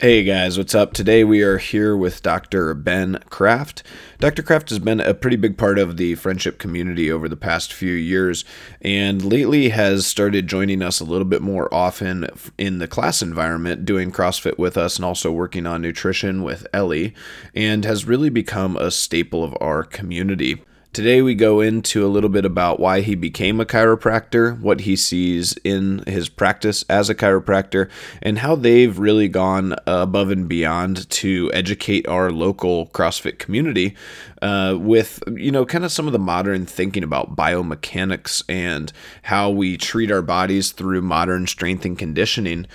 Hey guys, what's up? Today we are here with Dr. Ben Kraft. Dr. Kraft has been a pretty big part of the friendship community over the past few years and lately has started joining us a little bit more often in the class environment, doing CrossFit with us and also working on nutrition with Ellie, and has really become a staple of our community. Today, we go into a little bit about why he became a chiropractor, what he sees in his practice as a chiropractor, and how they've really gone above and beyond to educate our local CrossFit community uh, with, you know, kind of some of the modern thinking about biomechanics and how we treat our bodies through modern strength and conditioning.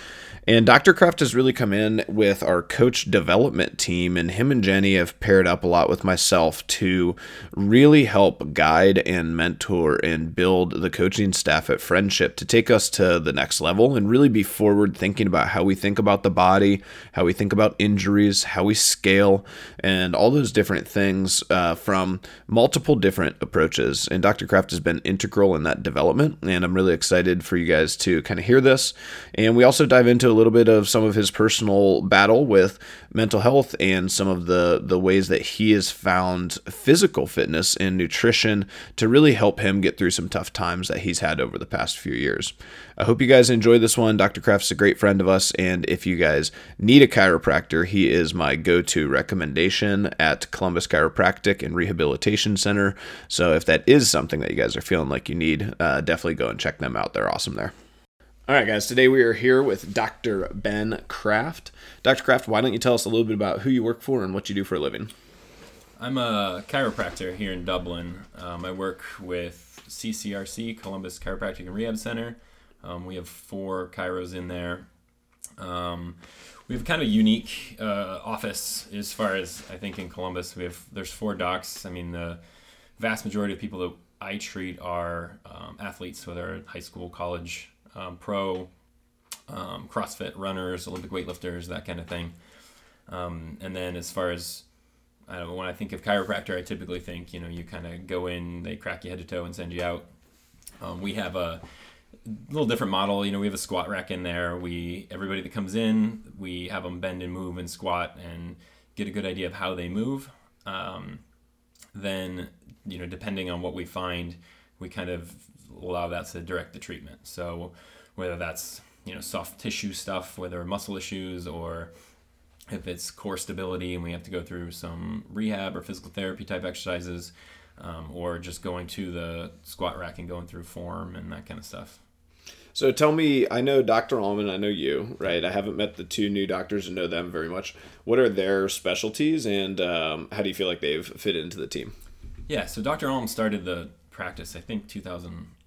And Dr. Kraft has really come in with our coach development team, and him and Jenny have paired up a lot with myself to really help guide and mentor and build the coaching staff at Friendship to take us to the next level and really be forward thinking about how we think about the body, how we think about injuries, how we scale, and all those different things uh, from multiple different approaches. And Dr. Kraft has been integral in that development, and I'm really excited for you guys to kind of hear this. And we also dive into a little bit of some of his personal battle with mental health and some of the the ways that he has found physical fitness and nutrition to really help him get through some tough times that he's had over the past few years. I hope you guys enjoy this one. Dr. Kraft's a great friend of us, and if you guys need a chiropractor, he is my go-to recommendation at Columbus Chiropractic and Rehabilitation Center. So if that is something that you guys are feeling like you need, uh, definitely go and check them out. They're awesome there. All right, guys, today we are here with Dr. Ben Kraft. Dr. Kraft, why don't you tell us a little bit about who you work for and what you do for a living? I'm a chiropractor here in Dublin. Um, I work with CCRC, Columbus Chiropractic and Rehab Center. Um, we have four chiros in there. Um, we have kind of a unique uh, office as far as I think in Columbus. We have there's four docs. I mean, the vast majority of people that I treat are um, athletes, whether high school, college, um, pro, um, CrossFit runners, Olympic weightlifters, that kind of thing. Um, and then as far as I don't know, when I think of chiropractor, I typically think you know you kind of go in, they crack you head to toe, and send you out. Um, we have a little different model. You know, we have a squat rack in there. We everybody that comes in, we have them bend and move and squat and get a good idea of how they move. Um, then you know, depending on what we find, we kind of allow that to direct the treatment. So whether that's you know soft tissue stuff, whether muscle issues or if it's core stability and we have to go through some rehab or physical therapy type exercises, um, or just going to the squat rack and going through form and that kind of stuff. So tell me, I know Dr. Allman, I know you, right? I haven't met the two new doctors and know them very much. What are their specialties and um, how do you feel like they've fit into the team? Yeah, so Dr. Allman started the practice, I think,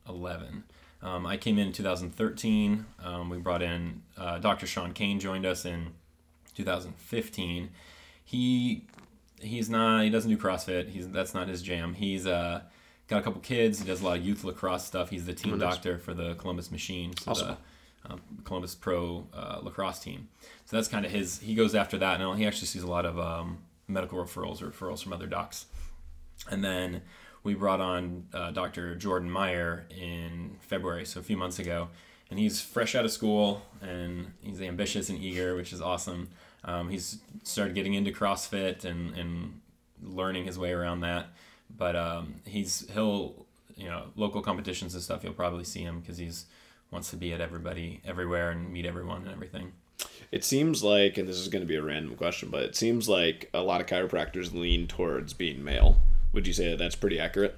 2011. Um, I came in 2013. Um, we brought in uh, Dr. Sean Kane joined us in 2015. He he's not he doesn't do CrossFit. He's that's not his jam. He's uh, got a couple kids. He does a lot of youth lacrosse stuff. He's the team oh, nice. doctor for the Columbus Machine, so awesome. the um, Columbus Pro uh, lacrosse team. So that's kind of his. He goes after that, and he actually sees a lot of um, medical referrals or referrals from other docs. And then we brought on uh, Dr. Jordan Meyer in February, so a few months ago, and he's fresh out of school and he's ambitious and eager, which is awesome. Um, he's started getting into CrossFit and, and learning his way around that, but um, he's he'll you know local competitions and stuff. You'll probably see him because he's wants to be at everybody everywhere and meet everyone and everything. It seems like, and this is going to be a random question, but it seems like a lot of chiropractors lean towards being male. Would you say that that's pretty accurate?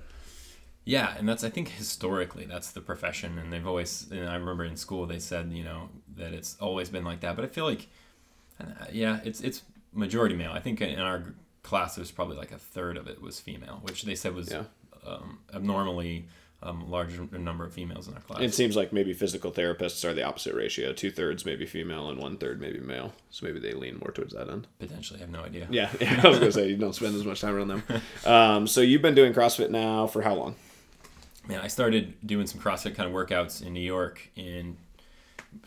Yeah, and that's I think historically that's the profession, and they've always. And I remember in school they said you know that it's always been like that, but I feel like, uh, yeah, it's it's majority male. I think in our class there's probably like a third of it was female, which they said was yeah. um, abnormally um, larger number of females in our class. It seems like maybe physical therapists are the opposite ratio: two thirds maybe female and one third maybe male. So maybe they lean more towards that end. Potentially, I have no idea. Yeah, yeah I was gonna say you don't spend as much time around them. Um, so you've been doing CrossFit now for how long? Man, I started doing some CrossFit kind of workouts in New York in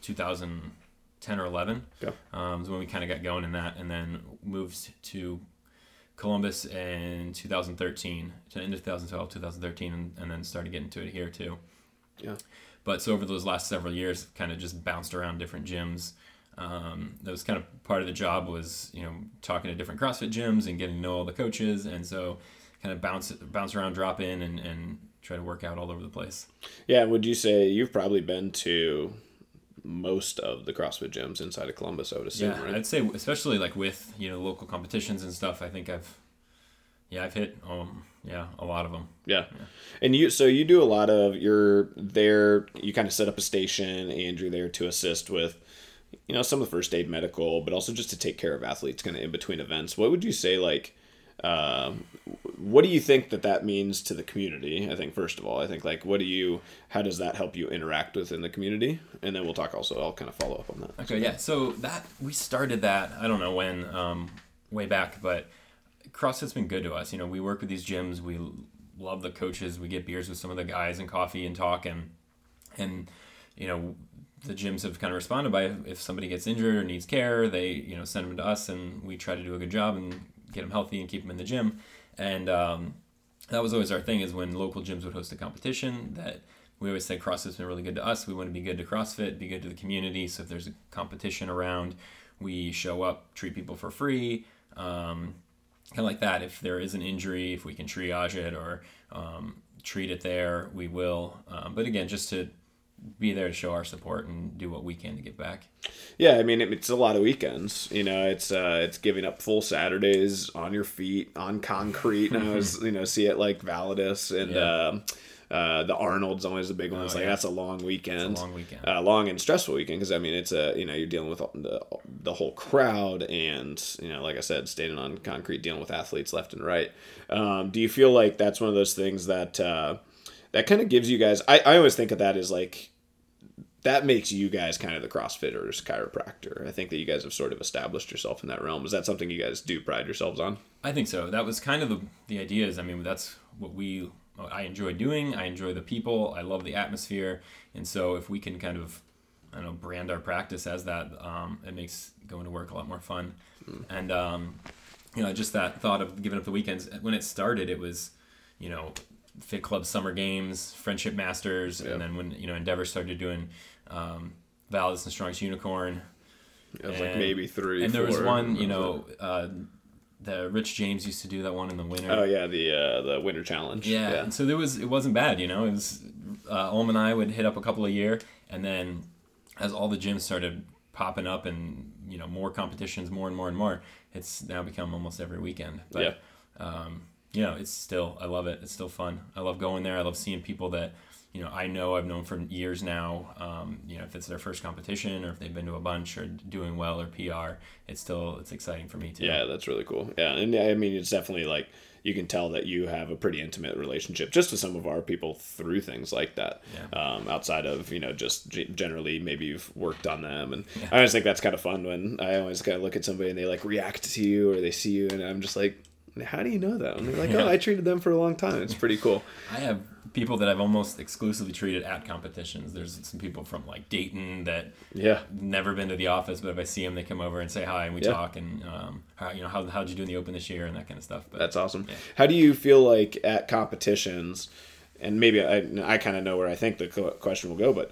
2010 or 11. Yeah. Um, when we kind of got going in that, and then moved to Columbus in 2013 to into 2012, 2013, and, and then started getting to it here too. Yeah. But so over those last several years, kind of just bounced around different gyms. um, that was kind of part of the job was you know talking to different CrossFit gyms and getting to know all the coaches, and so kind of bounce bounce around, drop in, and, and try to work out all over the place. Yeah, would you say you've probably been to most of the CrossFit gyms inside of Columbus? I would assume, yeah, right? I'd say especially like with you know local competitions and stuff. I think I've yeah I've hit um yeah a lot of them. Yeah. yeah. And you so you do a lot of you're there you kind of set up a station and you're there to assist with you know some of the first aid medical but also just to take care of athletes kind of in between events. What would you say like uh, what do you think that that means to the community? I think first of all, I think like what do you how does that help you interact within the community? And then we'll talk also I'll kind of follow up on that. Okay, yeah. So that we started that I don't know when um, way back, but CrossFit's been good to us. You know, we work with these gyms. We love the coaches. We get beers with some of the guys and coffee and talk and and you know the gyms have kind of responded by if somebody gets injured or needs care, they you know send them to us and we try to do a good job and get them healthy and keep them in the gym. And um, that was always our thing is when local gyms would host a competition that we always said CrossFit's been really good to us. We want to be good to CrossFit, be good to the community. So if there's a competition around, we show up, treat people for free. Um, kind of like that. If there is an injury, if we can triage it or um, treat it there, we will. Um, but again, just to be there to show our support and do what we can to give back. Yeah, I mean it's a lot of weekends. You know, it's uh, it's giving up full Saturdays on your feet on concrete. and I was you know see it like Validus and. Yeah. Um, uh, the Arnold's always the big one. It's oh, like yeah. that's a long weekend, a long weekend, uh, long and stressful weekend because I mean it's a you know you're dealing with the the whole crowd and you know like I said standing on concrete dealing with athletes left and right. Um, do you feel like that's one of those things that uh, that kind of gives you guys? I, I always think of that as like that makes you guys kind of the CrossFitters chiropractor. I think that you guys have sort of established yourself in that realm. Is that something you guys do pride yourselves on? I think so. That was kind of the the idea. Is I mean that's what we I enjoy doing. I enjoy the people. I love the atmosphere. And so if we can kind of I don't know brand our practice as that, um, it makes going to work a lot more fun. Mm. And um, you know just that thought of giving up the weekends when it started, it was you know Fit Club Summer Games, Friendship Masters, yep. and then when you know Endeavor started doing um, Validus and Strongest Unicorn. It was and, like maybe three. And there was one, you know, uh, the Rich James used to do that one in the winter. Oh yeah, the uh, the winter challenge. Yeah. yeah. And so there was it wasn't bad, you know. It was uh, Ulm and I would hit up a couple a year, and then as all the gyms started popping up and you know more competitions, more and more and more, it's now become almost every weekend. But, yeah. Um, you know, it's still I love it. It's still fun. I love going there. I love seeing people that you know, I know I've known for years now, um, you know, if it's their first competition or if they've been to a bunch or doing well or PR, it's still, it's exciting for me too. Yeah, that's really cool. Yeah. And I mean, it's definitely like, you can tell that you have a pretty intimate relationship just with some of our people through things like that. Yeah. Um, outside of you know just generally maybe you've worked on them, and yeah. I always think that's kind of fun when I always kind of look at somebody and they like react to you or they see you, and I'm just like, how do you know that? And they're like, oh, I treated them for a long time. It's pretty cool. I have people that I've almost exclusively treated at competitions. There's some people from like Dayton that yeah never been to the office, but if I see them, they come over and say hi and we yeah. talk and um, how you know how how'd you do in the Open this year and that kind of stuff. But, That's awesome. Yeah. How do you feel like at competitions? And maybe I I kind of know where I think the question will go, but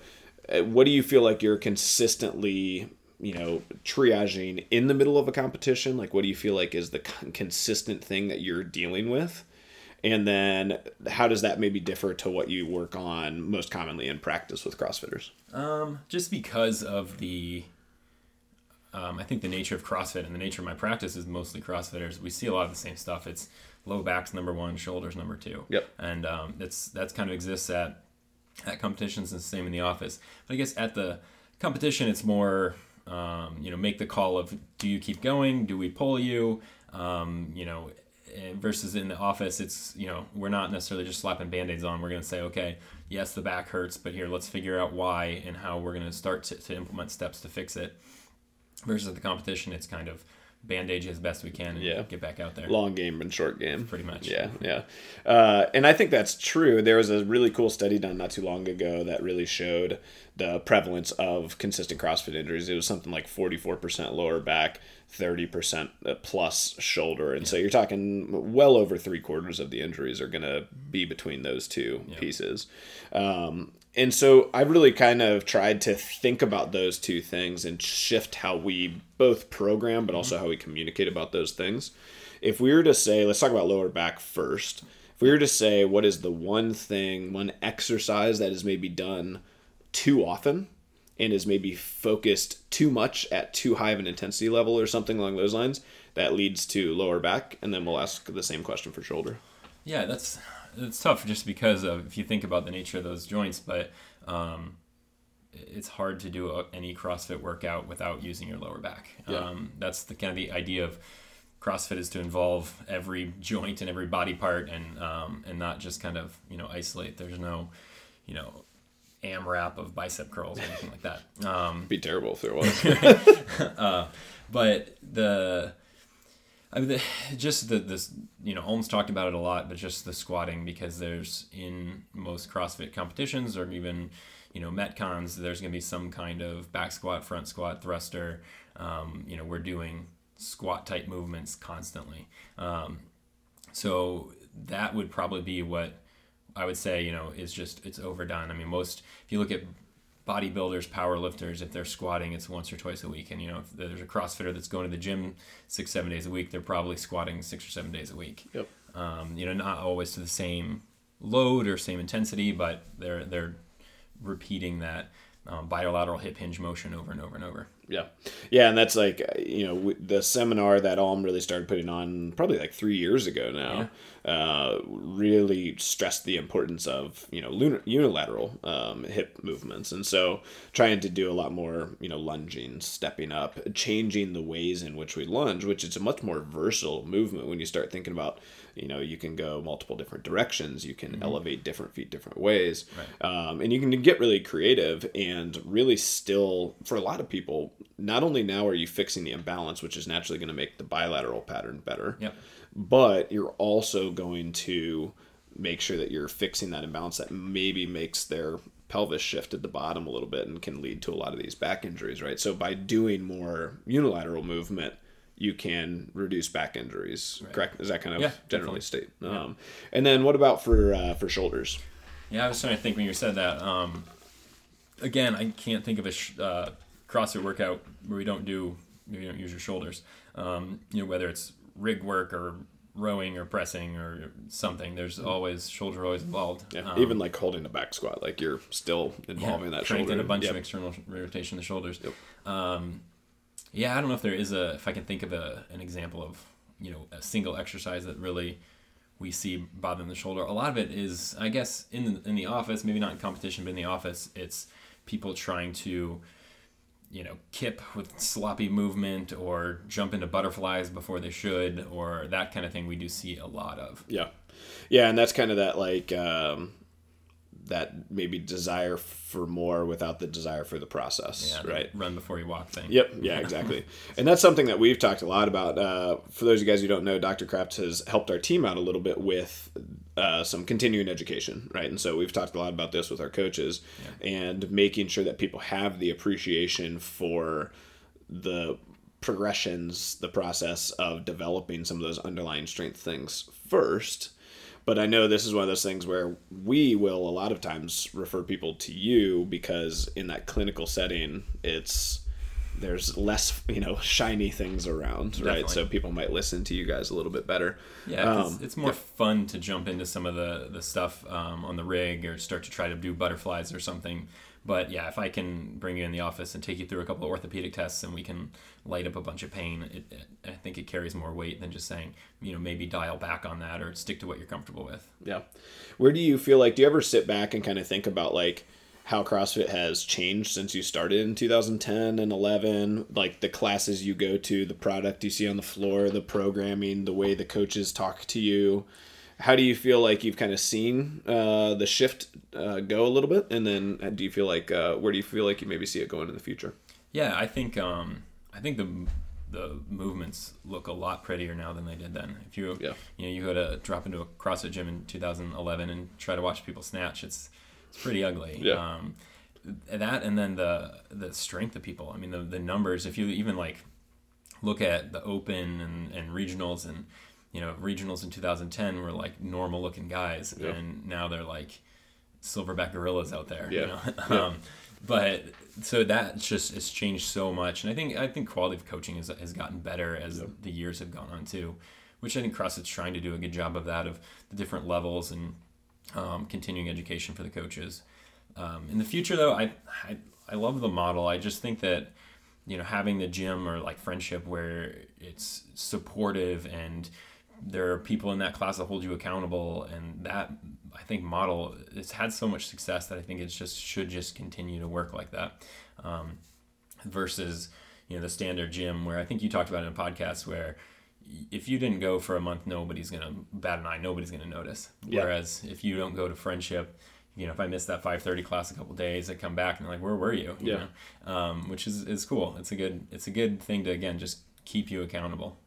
uh, what do you feel like you're consistently you know triaging in the middle of a competition like what do you feel like is the consistent thing that you're dealing with and then how does that maybe differ to what you work on most commonly in practice with crossfitters? Um, just because of the um, i think the nature of crossfit and the nature of my practice is mostly crossfitters. We see a lot of the same stuff. It's low backs number one shoulders number two. Yep. And um, that's that's kind of exists at at competitions and the same in the office. But i guess at the competition it's more um, you know make the call of do you keep going? Do we pull you? Um, you know versus in the office it's you know we're not necessarily just slapping band-aids on we're going to say okay yes the back hurts but here let's figure out why and how we're going to start to implement steps to fix it versus the competition it's kind of bandage as best we can and yeah. get back out there. Long game and short game. Pretty much. Yeah, yeah. Uh, and I think that's true. There was a really cool study done not too long ago that really showed the prevalence of consistent CrossFit injuries. It was something like 44% lower back, 30% plus shoulder. And yeah. so you're talking well over three quarters of the injuries are going to be between those two yeah. pieces. Um, and so I really kind of tried to think about those two things and shift how we both program, but also how we communicate about those things. If we were to say, let's talk about lower back first. If we were to say, what is the one thing, one exercise that is maybe done too often and is maybe focused too much at too high of an intensity level or something along those lines, that leads to lower back, and then we'll ask the same question for shoulder. Yeah, that's it's tough just because of if you think about the nature of those joints, but um, it's hard to do a, any CrossFit workout without using your lower back. Yeah. Um, that's the kind of the idea of CrossFit is to involve every joint and every body part, and um, and not just kind of you know isolate. There's no, you know, AMRAP of bicep curls or anything like that. Um, Be terrible if there was. uh, but the I mean, the, just the this you know Holmes talked about it a lot, but just the squatting because there's in most CrossFit competitions or even you know metcons there's going to be some kind of back squat, front squat, thruster. Um, you know we're doing squat type movements constantly, um, so that would probably be what I would say you know is just it's overdone. I mean most if you look at bodybuilders, power lifters, if they're squatting, it's once or twice a week. And, you know, if there's a CrossFitter that's going to the gym six, seven days a week, they're probably squatting six or seven days a week. Yep. Um, you know, not always to the same load or same intensity, but they're, they're repeating that um, bilateral hip hinge motion over and over and over. Yeah, yeah, and that's like you know the seminar that Alm really started putting on probably like three years ago now. Yeah. Uh, really stressed the importance of you know lunar, unilateral um, hip movements, and so trying to do a lot more you know lunging, stepping up, changing the ways in which we lunge, which is a much more versatile movement when you start thinking about you know you can go multiple different directions you can mm-hmm. elevate different feet different ways right. um, and you can get really creative and really still for a lot of people not only now are you fixing the imbalance which is naturally going to make the bilateral pattern better yep. but you're also going to make sure that you're fixing that imbalance that maybe makes their pelvis shift at the bottom a little bit and can lead to a lot of these back injuries right so by doing more unilateral movement you can reduce back injuries. Right. Correct? Is that kind of yeah, generally state? Yeah. Um, and then what about for uh, for shoulders? Yeah, I was trying to think when you said that. Um, again, I can't think of a sh- uh, CrossFit workout where we don't do you don't use your shoulders. Um, you know, whether it's rig work or rowing or pressing or something. There's mm-hmm. always shoulder always involved. Yeah, um, even like holding a back squat, like you're still involving yeah, that shoulder. in a bunch yep. of external rotation of the shoulders. Yep. Um, yeah, I don't know if there is a if I can think of a an example of you know a single exercise that really we see bothering the shoulder. A lot of it is, I guess, in the, in the office, maybe not in competition, but in the office, it's people trying to, you know, kip with sloppy movement or jump into butterflies before they should, or that kind of thing. We do see a lot of. Yeah, yeah, and that's kind of that like um, that maybe desire for more without the desire for the process, yeah, right? Run before you walk thing. Yep. Yeah. Exactly. and that's something that we've talked a lot about. Uh, for those of you guys who don't know, Dr. Kraft has helped our team out a little bit with uh, some continuing education, right? And so we've talked a lot about this with our coaches yeah. and making sure that people have the appreciation for the progressions, the process of developing some of those underlying strength things first but I know this is one of those things where we will a lot of times refer people to you because in that clinical setting, it's there's less you know shiny things around Definitely. right so people might listen to you guys a little bit better yeah um, it's more yeah. fun to jump into some of the the stuff um, on the rig or start to try to do butterflies or something but yeah, if I can bring you in the office and take you through a couple of orthopedic tests and we can light up a bunch of pain, it, it, I think it carries more weight than just saying, you know, maybe dial back on that or stick to what you're comfortable with. Yeah. Where do you feel like, do you ever sit back and kind of think about like, how CrossFit has changed since you started in 2010 and 11, like the classes you go to, the product you see on the floor, the programming, the way the coaches talk to you how do you feel like you've kind of seen uh, the shift uh, go a little bit, and then uh, do you feel like uh, where do you feel like you maybe see it going in the future? Yeah, I think um, I think the the movements look a lot prettier now than they did then. If you yeah. you know you go to drop into a CrossFit gym in 2011 and try to watch people snatch, it's it's pretty ugly. Yeah. Um, that and then the the strength of people. I mean the the numbers. If you even like look at the open and, and regionals and you know, regionals in 2010 were like normal looking guys, and now they're like silverback gorillas out there. Yeah. You know? Yeah. um, but so that just it's changed so much, and I think I think quality of coaching has, has gotten better as the years have gone on too, which I think CrossFit's trying to do a good job of that of the different levels and um, continuing education for the coaches. Um, in the future, though, I, I I love the model. I just think that you know having the gym or like friendship where it's supportive and there are people in that class that hold you accountable and that I think model it's had so much success that I think it just should just continue to work like that um, versus you know the standard gym where I think you talked about in a podcast where if you didn't go for a month nobody's gonna bat an eye nobody's gonna notice Yeah. whereas if you don't go to friendship you know if I miss that 5:30 class a couple days I come back and they're like where were you, you Yeah. know? um, which is, is cool it's a good it's a good thing to again just keep you accountable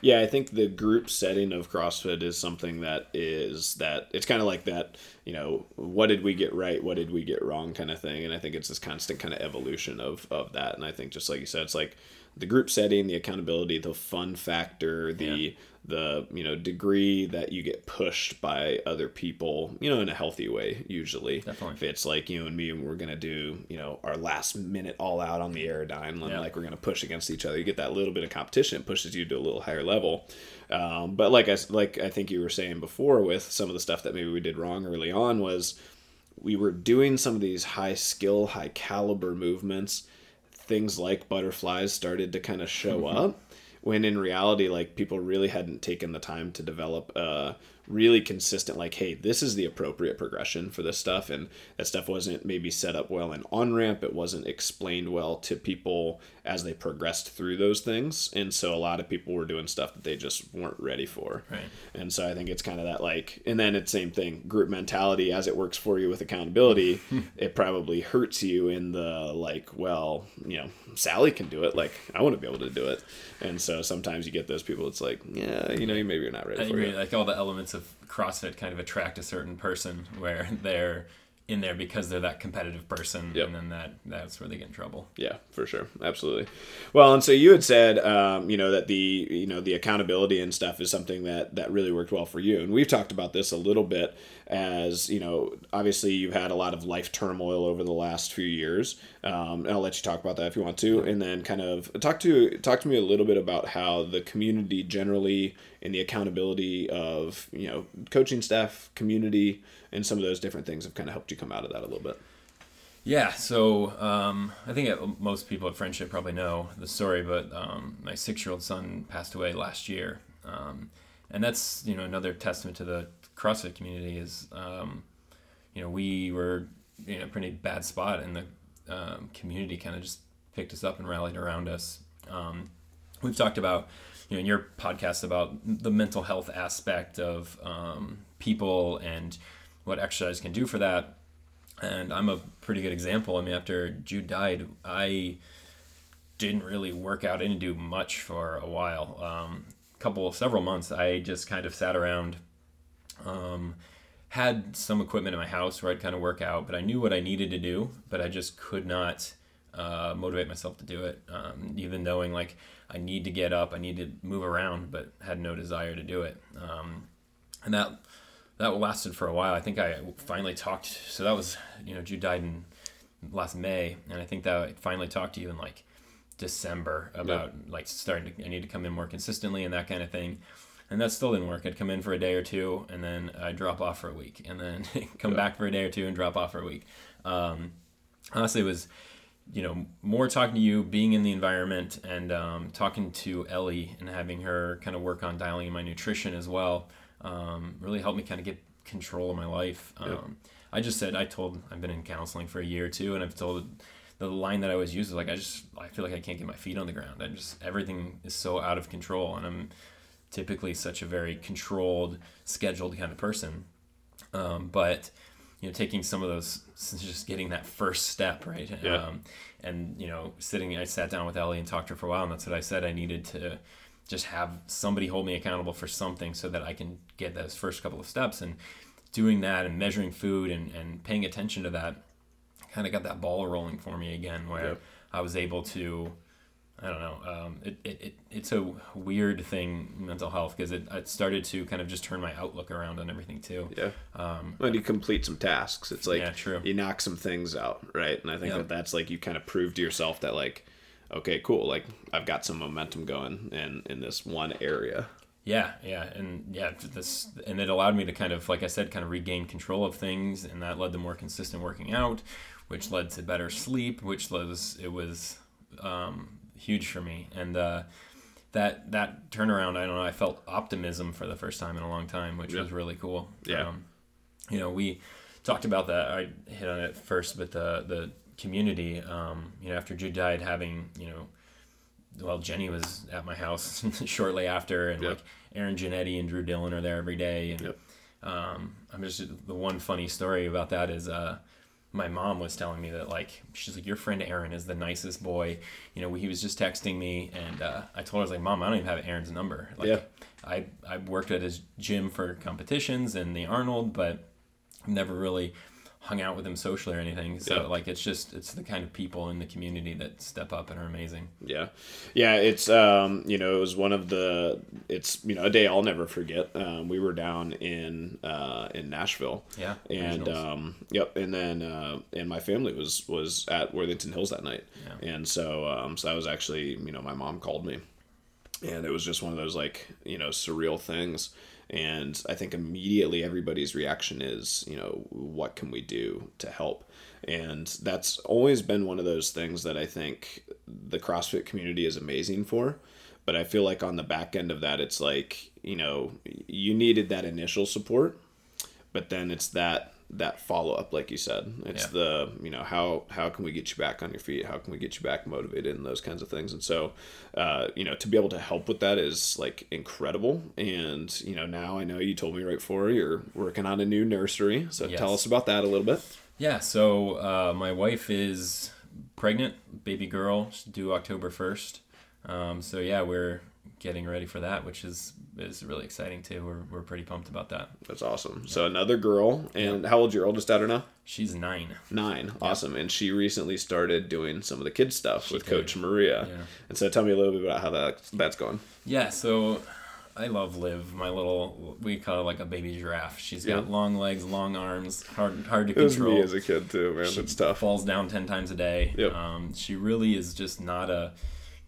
Yeah, I think the group setting of CrossFit is something that is that it's kind of like that, you know, what did we get right, what did we get wrong kind of thing. And I think it's this constant kind of evolution of of that. And I think just like you said, it's like the group setting, the accountability, the fun factor, the Yeah. The you know degree that you get pushed by other people, you know, in a healthy way usually. Definitely. If it's like you and me and we're gonna do, you know, our last minute all out on the aerodyne, and Yeah. like we're gonna push against each other. You get that little bit of competition, it pushes you to a little higher level. Um, but like I like I think you were saying before with some of the stuff that maybe we did wrong early on was we were doing some of these high skill, high caliber movements. Things like butterflies started to kind of show up when in reality like people really hadn't taken the time to develop a really consistent like hey this is the appropriate progression for this stuff and that stuff wasn't maybe set up well in on ramp it wasn't explained well to people as they progressed through those things and so a lot of people were doing stuff that they just weren't ready for Right. and so I think it's kind of that like, and then it's same thing, group mentality as it works for you with accountability. it probably hurts you in the like, well, you know, Sally can do it. Like, I want to be able to do it. And so sometimes you get those people. It's like, yeah, you know, maybe you're not ready I agree. it. Like all the elements of CrossFit kind of attract a certain person where they're in there because they're that competitive person, Yep. and then that that's where they get in trouble. Yeah, for sure, absolutely. Well, and so you had said, um, you know, that the you know the accountability and stuff is something that that really worked well for you, and we've talked about this a little bit as you know, obviously you've had a lot of life turmoil over the last few years. Um, and I'll let you talk about that if you want to, and then kind of talk to talk to me a little bit about how the community generally and the accountability of you know coaching staff, community, and some of those different things have kind of helped you come out of that a little bit. Yeah, so um, I think most people at Friendship probably know the story, but um, my six-year-old son passed away last year, um, and that's you know another testament to the CrossFit community is um, you know we were in a pretty bad spot, and the um, community kind of just picked us up and rallied around us. Um, we've talked about you know in your podcast about the mental health aspect of people and what exercise can do for that and I'm a pretty good example. I mean, after Jude died, I didn't really work out. Didn't do much for a while. Um, couple, several months. I just kind of sat around. Um, had some equipment in my house where I'd kind of work out, but I knew what I needed to do, but I just could not uh, motivate myself to do it. Um, even knowing like I need to get up, I need to move around, but had no desire to do it. Um, and that that lasted for a while. I think I finally talked. So that was, you know, Jude died in last May, and I think that I finally talked to you in like December about like starting to. I need to come in more consistently and that kind of thing. And that still didn't work. I'd come in for a day or two, and then I'd drop off for a week, and then come back for a day or two and drop off for a week. Um, honestly, it was you know, more talking to you, being in the environment, and um, talking to Ellie and having her kind of work on dialing in my nutrition as well, um, really helped me kind of get control of my life. Um, I just said I told I've been in counseling for a year or two, and I've told the line that I always use is like I just I feel like I can't get my feet on the ground. I just everything is so out of control, and I'm typically such a very controlled, scheduled kind of person. Um, but you know, taking some of those, since just getting that first step, right? Yeah. Um, and you know, sitting, I sat down with Ellie and talked to her for a while, and that's what I said. I needed to just have somebody hold me accountable for something so that I can get those first couple of steps. And doing that and measuring food and, and paying attention to that kind of got that ball rolling for me again, where Yep. I was able to I don't know. Um, it, it, it, it's a weird thing, mental health, because it, it started to kind of just turn my outlook around on everything too. Yeah. Um, when you complete some tasks, it's like Yeah, true. you knock some things out, right? And I think Yep. that that's like you kind of prove to yourself that like, okay, cool, like I've got some momentum going in in this one area. Yeah, yeah, and yeah, this and it allowed me to kind of, like I said, kind of regain control of things, and that led to more consistent working out, which led to better sleep, which was it was um, huge for me, and uh, that that turnaround, I don't know, I felt optimism for the first time in a long time, which was really cool. Yeah. Um, you know, we talked about that. I hit on it first, but the the community. Um, you know, after Jude died, having you know well, Jenny was at my house shortly after, and Yep. like Aaron Janetti and Drew Dillon are there every day. And Yep. um, I'm just the one funny story about that is uh, my mom was telling me that like she's like your friend Aaron is the nicest boy. You know, he was just texting me, and uh, I told her I was like, Mom, I don't even have Aaron's number. Like, Yeah. I I worked at his gym for competitions and the Arnold, but I've never really hung out with him socially or anything. So Yeah. like it's just it's the kind of people in the community that step up and are amazing. Yeah, yeah. It's um, you know, it was one of the. It's you know a day I'll never forget. Um, we were down in uh, in Nashville. Yeah, And um, yep, and then uh, and my family was was at Worthington Hills that night, Yeah. and so um, so I was actually you know my mom called me, and it was just one of those like you know surreal things, and I think immediately everybody's reaction is you know what can we do to help, and that's always been one of those things that I think the CrossFit community is amazing for. But I feel like on the back end of that, it's like you know you needed that initial support, but then it's that that follow up like you said. It's Yeah. the you know how how can we get you back on your feet? How can we get you back motivated and those kinds of things? And so uh, you know to be able to help with that is like incredible. And you know now i know you told me right before you're working on a new nursery. So tell us about that a little bit. Yeah, so uh, my wife is pregnant, baby girl, due October first. Um, so yeah, we're getting ready for that, which is is really exciting too. We're we're pretty pumped about that. that's awesome so another girl and how old's your oldest daughter now She's nine. nine awesome and she recently started doing some of the kids stuff with did. coach maria Yeah. and so tell me a little bit about how that that's going Yeah, so I love Liv, my little we call her like a baby giraffe. She's got Yeah. long legs, long arms, hard hard to it was me as a kid too man She it's tough Falls down ten times a day. Yep. Um, she really is just not a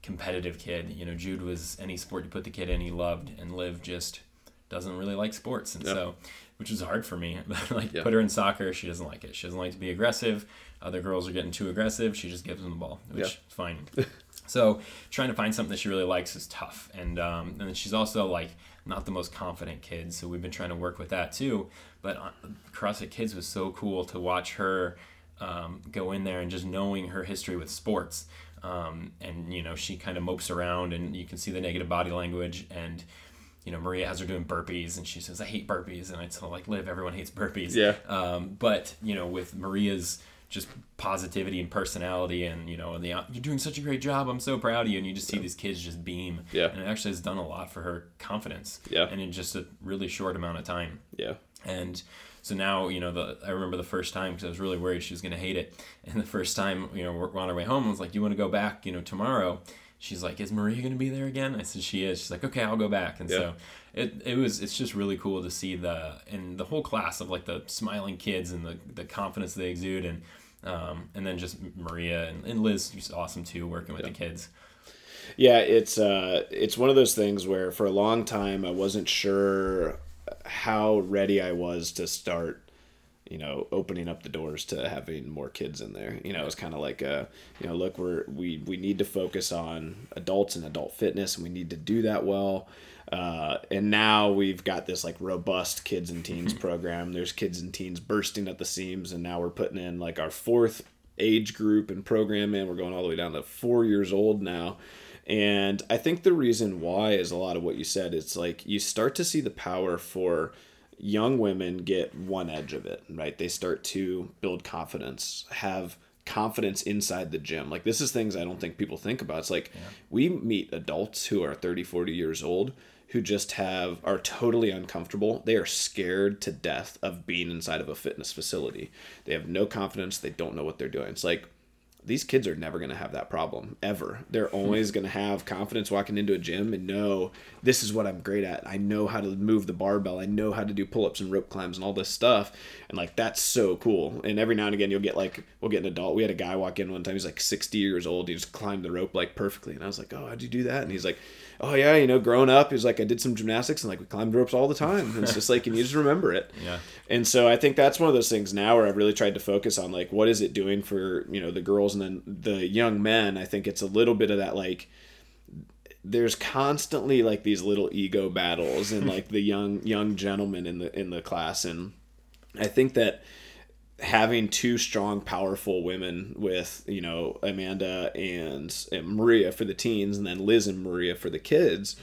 competitive kid. You know, Jude was any sport you put the kid in, he loved, and Liv just doesn't really like sports, and so which is hard for me. like put her in soccer, she doesn't like it. She doesn't like to be aggressive. Other girls are getting too aggressive. She just gives them the ball, which is fine. So trying to find something that she really likes is tough, and um, and then she's also like not the most confident kid. So we've been trying to work with that too. But uh, CrossFit Kids was so cool to watch her um, go in there and just knowing her history with sports. Um, and you know she kind of mopes around, and you can see the negative body language and. You know, Maria has her doing burpees, and she says, "I hate burpees," and I tell her, like, "Liv, everyone hates burpees." Yeah. Um, but you know, with Maria's just positivity and personality, and you know, the you're doing such a great job. I'm so proud of you, and you just see these kids just beam. Yeah. And it actually has done a lot for her confidence. Yeah. And in just a really short amount of time. yeah And so now, you know, the I remember the first time because I was really worried she was going to hate it. And the first time, you know, we're on our way home, I was like, "Do you want to go back, you know, tomorrow?" She's like, "Is Maria going to be there again?" I said, "She is." She's like, "Okay, I'll go back." And Yeah. so it, it was it's just really cool to see the and the whole class of like the smiling kids and the the confidence they exude and um, and then just Maria and, and Liz is awesome too working with the kids. Yeah, it's uh, it's one of those things where for a long time I wasn't sure how ready I was to start, you know, opening up the doors to having more kids in there. You know, it was kind of like a, you know, look, we're we we need to focus on adults and adult fitness, and we need to do that well. Uh, and now we've got this like robust kids and teens program. There's kids and teens bursting at the seams, and now we're putting in like our fourth age group and program in. We're going all the way down to four years old now. And I think the reason why is a lot of what you said. It's like you start to see the power for young women get one edge of it, right? They start to build confidence, have confidence inside the gym. Like this is things I don't think people think about. It's like we meet adults who are 30, 40 years old who just have are totally uncomfortable. They are scared to death of being inside of a fitness facility. They have no confidence, they don't know what they're doing. It's like these kids are never going to have that problem ever. They're hmm. always going to have confidence walking into a gym and know this is what I'm great at. I know how to move the barbell. I know how to do pull ups and rope climbs and all this stuff. And like, that's so cool. And every now and again, you'll get like, we'll get an adult. We had a guy walk in one time. He's like 60 years old. He just climbed the rope like perfectly. And I was like, oh, how'd you do that? And he's like, oh yeah, you know, growing up, he's like, I did some gymnastics and like we climbed ropes all the time. And it's just like, and you just remember it. Yeah. And so I think that's one of those things now where I've really tried to focus on like, what is it doing for, you know, the girls and then the young men. I think it's a little bit of that like, there's constantly like these little ego battles and like the young young gentlemen in the in the class and I think that having two strong, powerful women with you know Amanda and, and Maria for the teens, and then Liz and Maria for the kids,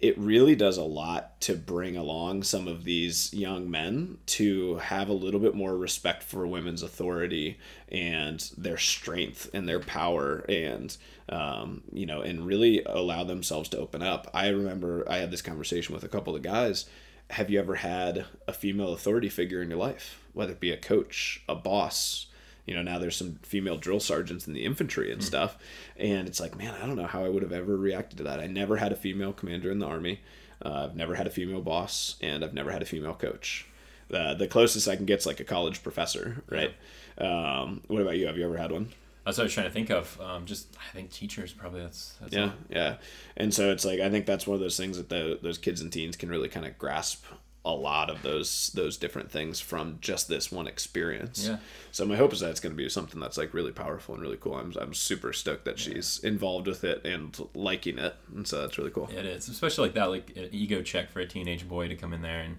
it really does a lot to bring along some of these young men to have a little bit more respect for women's authority and their strength and their power and um, you know and really allow themselves to open up. I remember i had this conversation with a couple of guys have you ever had a female authority figure in your life? Whether it be a coach a boss you know now there's some female drill sergeants in the infantry and mm. stuff. And it's like man i don't know how i would have ever reacted to that. I never had a female commander in the army. Uh, i've never had a female boss and i've never had a female coach. Uh, the closest i can get is like a college professor right? Yeah. um, what about you? Have you ever had one that's what I was trying to think of. Um, just I think teachers probably that's, that's yeah yeah, and so it's like I think that's one of those things that the, those kids and teens can really kind of grasp a lot of those those different things from just this one experience. Yeah. So my hope is that it's going to be something that's like really powerful and really cool. I'm I'm super stoked that yeah. she's involved with it and liking it, and so that's really cool. It is, especially like that, like an ego check for a teenage boy to come in there and.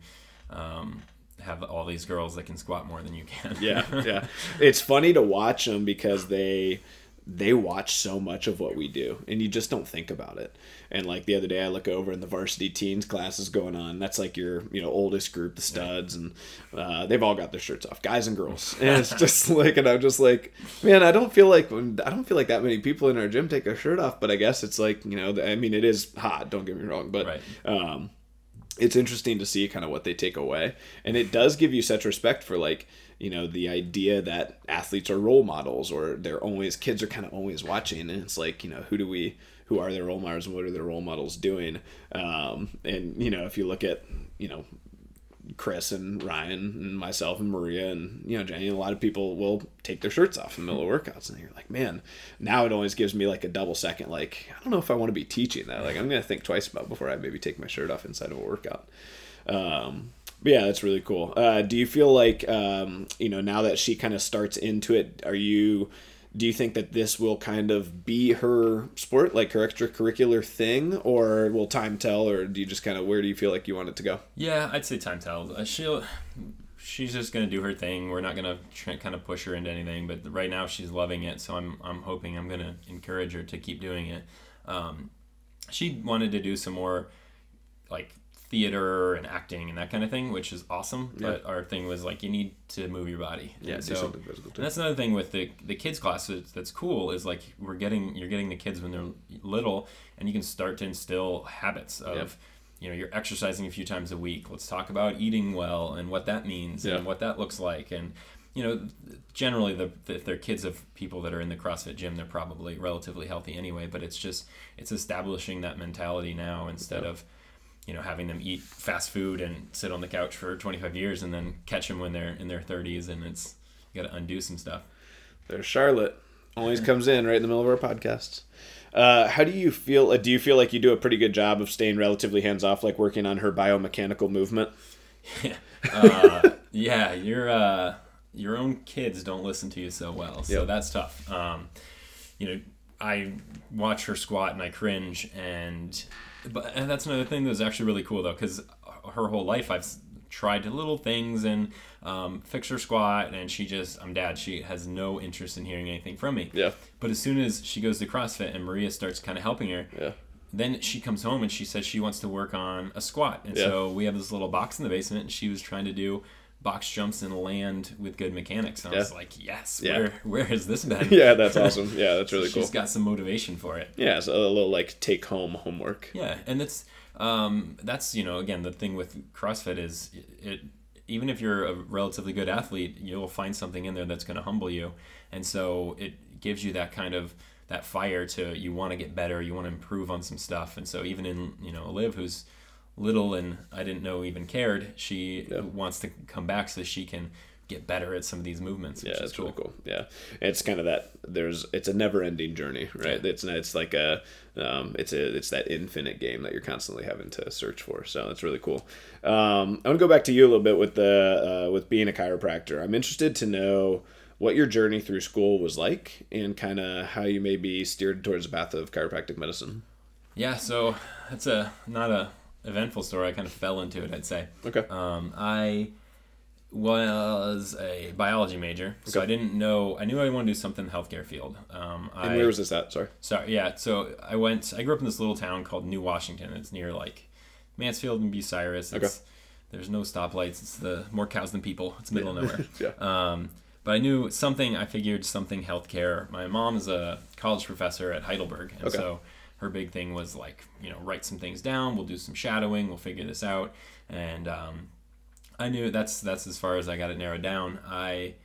Um, have all these girls that can squat more than you can. yeah, yeah. It's funny to watch them because they they watch so much of what we do and you just don't think about it and like the other day i look over and the varsity teens class is going on that's like your you know oldest group the studs and uh, they've all got their shirts off guys and girls and it's just like and i'm just like man i don't feel like i don't feel like that many people in our gym take their shirt off but i guess it's like you know i mean it is hot don't get me wrong but right. um it's interesting to see kind of what they take away. And it does give you such respect for like you know the idea that athletes are role models or they're always kids are kind of always watching. And it's like you know who do we who are their role models and what are their role models doing? Um, and you know if you look at you know Chris and Ryan and myself and Maria and you know Jenny a lot of people will take their shirts off in the middle of workouts and you're like man now it always gives me like a double second like I don't know if I want to be teaching that like I'm gonna think twice about before I maybe take my shirt off inside of a workout um, but yeah, that's really cool. Uh, do you feel like um, you know now that she kind of starts into it, are you? Do you think that this will kind of be her sport, like her extracurricular thing, or will time tell, or do you just kind of where do you feel like you want it to go? Yeah, I'd say time tell. Uh, she'll she's just gonna do her thing. We're not gonna kind of push her into anything, but right now she's loving it. So I'm I'm hoping I'm gonna encourage her to keep doing it. Um, she wanted to do some more like theater and acting and that kind of thing, which is awesome. Yeah. But our thing was like you need to move your body. Yeah, and do so, something physical too. And that's another thing with the the kids class that's, that's cool is like we're getting you're getting the kids when they're little, and you can start to instill habits of. Yep. You know, you're exercising a few times a week. Let's talk about eating well and what that means and what that looks like. And you know, generally, the, the, if they're kids of people that are in the CrossFit gym, they're probably relatively healthy anyway. But it's just it's establishing that mentality now instead of you know having them eat fast food and sit on the couch for 25 years and then catch them when they're in their 30s and it's you got to undo some stuff. There's charlotte. Always comes in right in the middle of our podcasts. Uh, how do you feel uh, do you feel like you do a pretty good job of staying relatively hands off like working on her biomechanical movement? Yeah uh, yeah your uh, your own kids don't listen to you so well so yep. that's tough. Um, you know i watch her squat and i cringe and but and that's another thing that's actually really cool though, because her whole life I've tried little things and um, fix her squat, and she just I'm dad. She has no interest in hearing anything from me. Yeah. But as soon as she goes to CrossFit and Maria starts kind of helping her, yeah. Then she comes home and she says she wants to work on a squat, and yeah. so we have this little box in the basement, and she was trying to do box jumps and land with good mechanics. And I was like, yes, yeah. where where has this been? yeah, that's awesome. Yeah, that's really so cool. She's got some motivation for it. Yeah, so a little like take home homework. Yeah, and that's um, that's you know again the thing with CrossFit is it, it even if you're a relatively good athlete, you'll find something in there that's going to humble you, and so it gives you that kind of that fire to you want to get better, you want to improve on some stuff. And so even in you know Liv, who's little and I didn't know even cared, she Yeah. wants to come back so she can get better at some of these movements. Which Yeah, it's really cool. Yeah, it's kind of that. There's it's a never ending journey, right? Yeah. It's not. It's like a. Um, it's a. It's that infinite game that you're constantly having to search for. So it's really cool. Um, I want to go back to you a little bit with the uh, with being a chiropractor. I'm interested to know what your journey through school was like and kind of how you maybe steered towards the path of chiropractic medicine. Yeah, so that's a not a eventful story. I kind of fell into it, I'd say. Okay. Um, I was a biology major, so I didn't know. I knew I wanted to do something in the healthcare field. Um, and I, where was this at? Sorry. Sorry, yeah. So I went. I grew up in this little town called New Washington. It's near like Mansfield and Bucyrus. It's, There's no stoplights. It's the more cows than people. It's middle of nowhere. Yeah. Um, but I knew something. I figured something healthcare. My mom is a college professor at Heidelberg, and Okay. so her big thing was like, you know, write some things down. We'll do some shadowing. We'll figure this out. And um, I knew that's that's as far as I got it narrowed down. I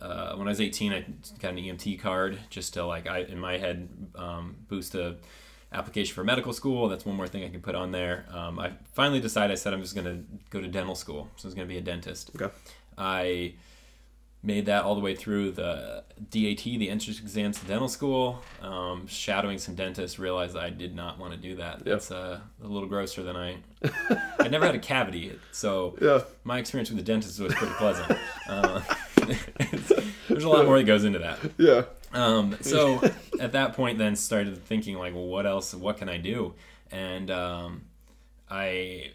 uh, when I was 18, I got an EMT card just to like I in my head um, boost a application for medical school. That's one more thing I can put on there. Um, I finally decided. I said I'm just gonna go to dental school. So I was gonna be a dentist. Okay. I made that all the way through the DAT, the entrance exams to dental school. Um, shadowing some dentists, realized I did not want to do that. Yeah. That's uh, a little grosser than I. I never had a cavity, so Yeah. my experience with the dentist was pretty pleasant. Uh, there's a lot more that goes into that. Yeah. Um, so at that point, then started thinking like, well, what else? What can I do? And um, I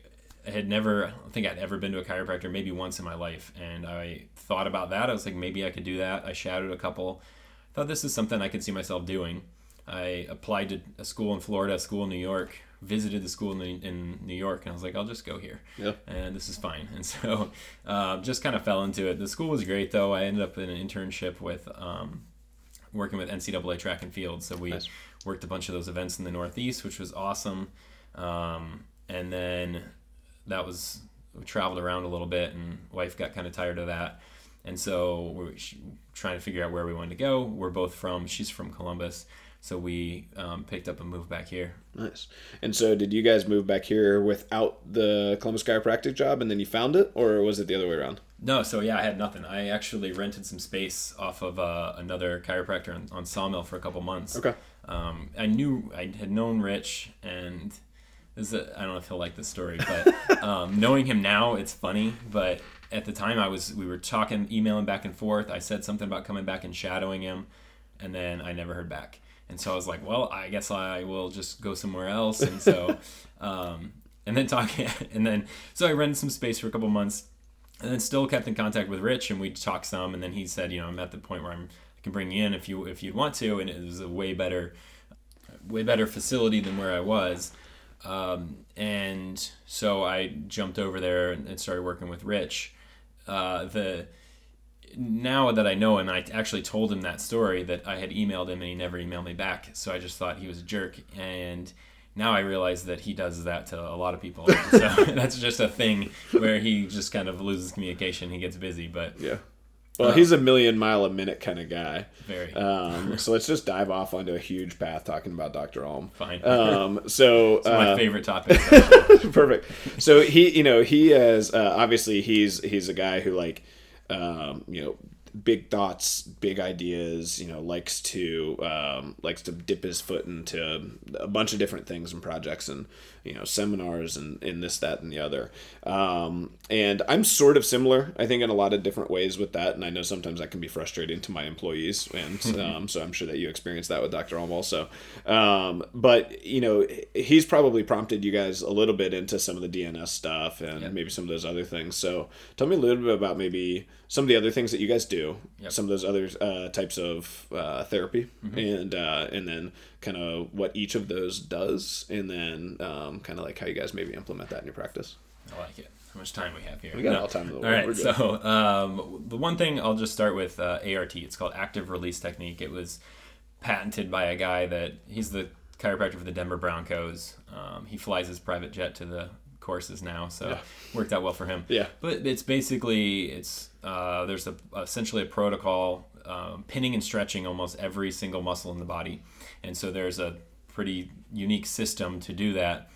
had never, I don't think I'd ever been to a chiropractor, maybe once in my life. And I thought about that. I was like, maybe I could do that. I shadowed a couple. I thought this is something I could see myself doing. I applied to a school in Florida, a school in New York, visited the school in, in New York, and I was like, I'll just go here Yeah. and this is fine. And so uh, just kind of fell into it. The school was great, though. I ended up in an internship with um, working with NCAA track and field. So we Nice. worked a bunch of those events in the Northeast, which was awesome. Um, and then that was we traveled around a little bit, and wife got kind of tired of that. And so we're trying to figure out where we wanted to go. We're both from. She's from Columbus, so we um, picked up and moved back here. Nice. And so, did you guys move back here without the Columbus chiropractic job, and then you found it, or was it the other way around? No, so yeah, I had nothing. I actually rented some space off of uh, another chiropractor on, on Sawmill for a couple months. Okay. Um, I knew I had known Rich, and this is a, I don't know if he'll like this story, but um, knowing him now, it's funny. But at the time, I was we were talking, emailing back and forth. I said something about coming back and shadowing him, and then I never heard back. And so I was like, well, I guess I will just go somewhere else. And so, um, and then talking, and then so I rented some space for a couple months and then still kept in contact with Rich, and we talked some. And then he said, you know, I'm at the point where I'm I can bring you in if you if you'd want to, and it was a way better, way better facility than where I was. Um, and so I jumped over there and, started working with Rich. Uh, the now that I know him, I actually told him that story that I had emailed him and he never emailed me back. So I just thought he was a jerk. And now I realize that he does that to a lot of people. so that's just a thing where he just kind of loses communication. He gets busy, but Yeah. Well, he's a million mile a minute kind of guy. very Um, so let's just dive off onto a huge path talking about Dr. Ulm. fine. Um, so it's my uh, favorite topic. perfect. So he, you know, he is uh, obviously he's he's a guy who like, um, you know, big thoughts, big ideas. You know, likes to um, likes to dip his foot into a bunch of different things and projects and you know seminars and in this that and the other. Um, and I'm sort of similar, I think, in a lot of different ways with that. And I know sometimes that can be frustrating to my employees, and um, so I'm sure that you experienced that with Dr. Ulm also. Um, but you know, he's probably prompted you guys a little bit into some of the DNS stuff and Yep. maybe some of those other things. So tell me a little bit about maybe some of the other things that you guys do, Yep. some of those other uh, types of uh, therapy, and uh, and then kind of what each of those does, and then um, kind of like how you guys maybe implement that in your practice. I like it. How much time we have here? We got all time in the world. right. So um, the one thing I'll just start with uh, ART. It's called active release technique. It was patented by a guy that he's the chiropractor for the Denver Broncos. Um, he flies his private jet to the courses now, so Yeah. worked out well for him. Yeah. But it's basically it's uh, there's a essentially a protocol um, pinning and stretching almost every single muscle in the body, and so there's a pretty unique system to do that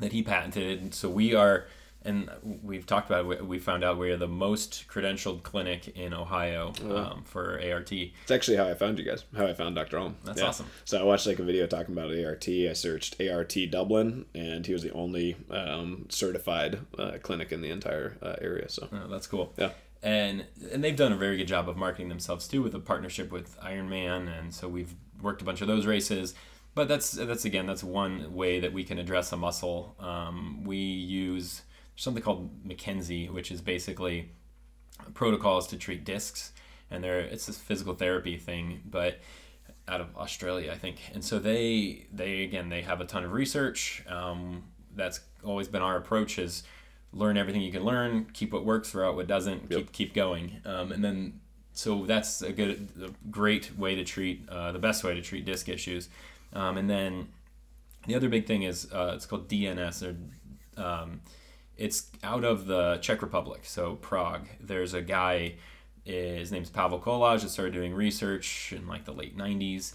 that he patented. And so we are and we've talked about it, we found out we're the most credentialed clinic in Ohio um, for ART. It's actually how I found you guys. How I found Dr. Ulm. That's yeah. awesome. So I watched like a video talking about ART. I searched ART Dublin, and he was the only um, certified uh, clinic in the entire uh, area. So oh, that's cool. Yeah. And and they've done a very good job of marketing themselves too with a partnership with Ironman, and so we've worked a bunch of those races but that's that's again that's one way that we can address a muscle. Um, we use something called McKenzie, which is basically protocols to treat discs, and there it's this physical therapy thing, but out of Australia, I think. And so they they again they have a ton of research. Um, that's always been our approach is learn everything you can learn, keep what works, throw out what doesn't, yep. keep keep going, um, and then so that's a good a great way to treat uh, the best way to treat disc issues. Um, and then the other big thing is uh, it's called DNS or um, it's out of the Czech Republic, so Prague. There's a guy, his name's Pavel Kolář, that started doing research in like the late 90s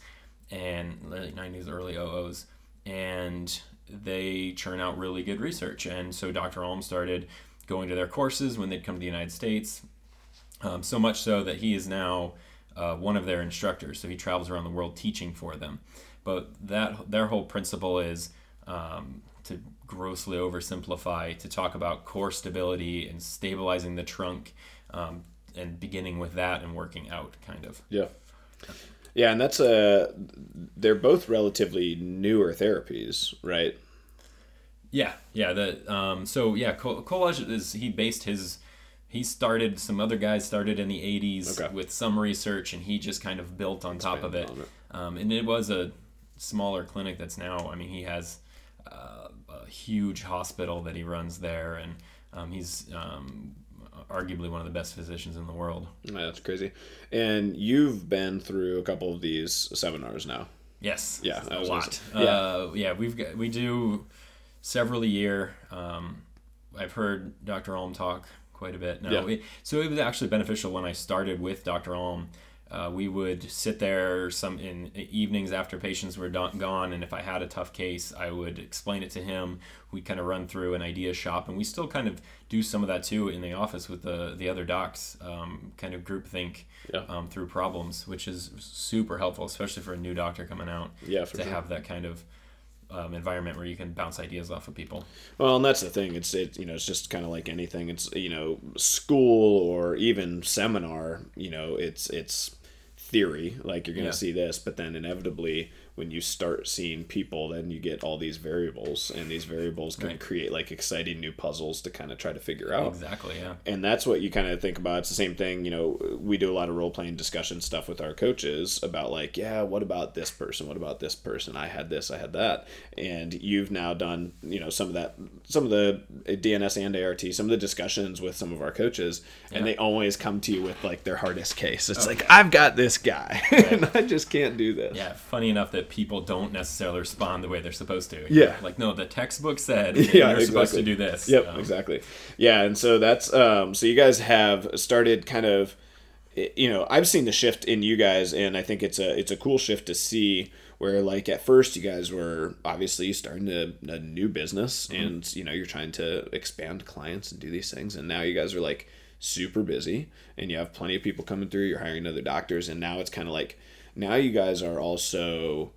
and late 90s, early 00s, and they churn out really good research. And so Dr. Ulm started going to their courses when they'd come to the United States, um, so much so that he is now uh, one of their instructors. So he travels around the world teaching for them. But that their whole principle is um, to grossly oversimplify to talk about core stability and stabilizing the trunk um, and beginning with that and working out kind of yeah yeah and that's a they're both relatively newer therapies right yeah yeah the um, so yeah Kolář is he based his he started some other guys started in the 80s okay. with some research and he just kind of built on top of it, it. Um, and it was a smaller clinic that's now. I mean, he has uh, a huge hospital that he runs there, and um, he's um, arguably one of the best physicians in the world. Yeah, that's crazy. And you've been through a couple of these seminars now. Yes. Yeah, a lot. Yeah. Uh, yeah, we've got, we do several a year. Um, I've heard Dr. Ulm talk quite a bit now. Yeah. It, so it was actually beneficial when I started with Dr. Ulm uh, we would sit there some in evenings after patients were done, gone, and if I had a tough case, I would explain it to him. We kind of run through an idea shop, and we still kind of do some of that too in the office with the the other docs, um, kind of group think yeah. um, through problems, which is super helpful, especially for a new doctor coming out. Yeah, to sure. have that kind of um, environment where you can bounce ideas off of people. Well, and that's the thing. It's it you know it's just kind of like anything. It's you know school or even seminar. You know it's it's theory like you're going to yeah. see this but then inevitably when you start seeing people then you get all these variables and these variables can right. create like exciting new puzzles to kind of try to figure out. Exactly yeah. And that's what you kind of think about. It's the same thing you know we do a lot of role-playing discussion stuff with our coaches about like yeah what about this person? What about this person? I had this i had that. And you've now done you know some of that some of the uh, dns and art some of the discussions with some of our coaches yeah. and they always come to you with like their hardest case. It's okay. like i've got this guy. Right. and i just can't do this. Yeah funny enough that people don't necessarily respond the way they're supposed to. Yeah. Like, no, the textbook said yeah, you're exactly. supposed to do this. Yep, um, exactly. Yeah, and so that's um, so you guys have started kind of, you know, I've seen the shift in you guys, and I think it's a it's a cool shift to see where like at first you guys were obviously starting a, a new business mm-hmm. and you know you're trying to expand clients and do these things and now you guys are like super busy and you have plenty of people coming through you're hiring other doctors and now it's kind of like now you guys are also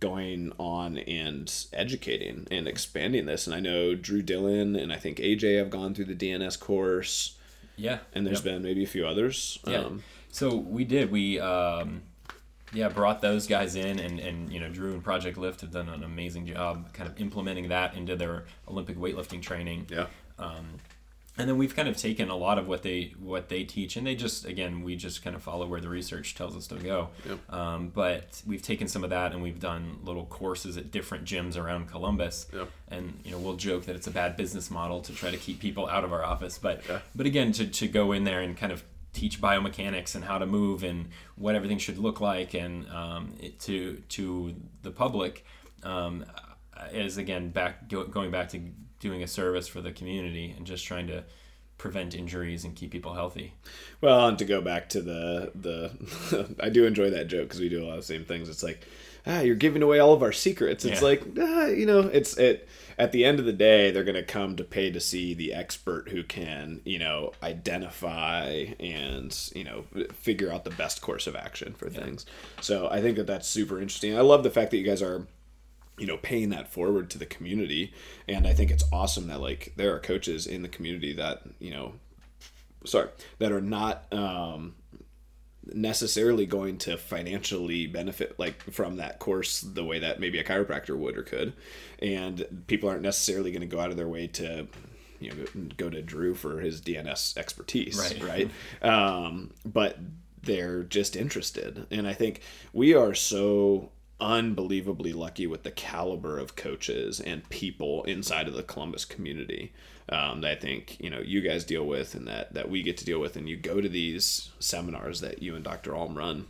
going on and educating and expanding this. And I know Drew Dillon and I think AJ have gone through the DNS course. Yeah. And there's yep. been maybe a few others. Yeah. Um, so we did. We, um, yeah, brought those guys in, and, and you know, Drew and Project Lift have done an amazing job kind of implementing that into their Olympic weightlifting training. Yeah. Um, and then we've kind of taken a lot of what they what they teach and they just again we just kind of follow where the research tells us to go yep. um, but we've taken some of that and we've done little courses at different gyms around columbus yep. and you know we'll joke that it's a bad business model to try to keep people out of our office but yeah. but again to, to go in there and kind of teach biomechanics and how to move and what everything should look like and um, it, to to the public um, is again back go, going back to doing a service for the community and just trying to prevent injuries and keep people healthy. Well, and to go back to the the, I do enjoy that joke because we do a lot of the same things. It's like, ah, you're giving away all of our secrets. It's Yeah. like, ah, you know, it's it. At the end of the day, they're going to come to pay to see the expert who can, you know, identify and you know figure out the best course of action for things. So I think that that's super interesting. I love the fact that you guys are you know paying that forward to the community. And i think it's awesome that like there are coaches in the community that you know sorry that are not um necessarily going to financially benefit like from that course the way that maybe a chiropractor would or could. And people aren't necessarily going to go out of their way to you know go to drew for his dns expertise Right. right? Um, but they're just interested. And i think we are so unbelievably lucky with the caliber of coaches and people inside of the columbus community um, that i think you know you guys deal with and that that we get to deal with. And you go to these seminars that you and dr ulm run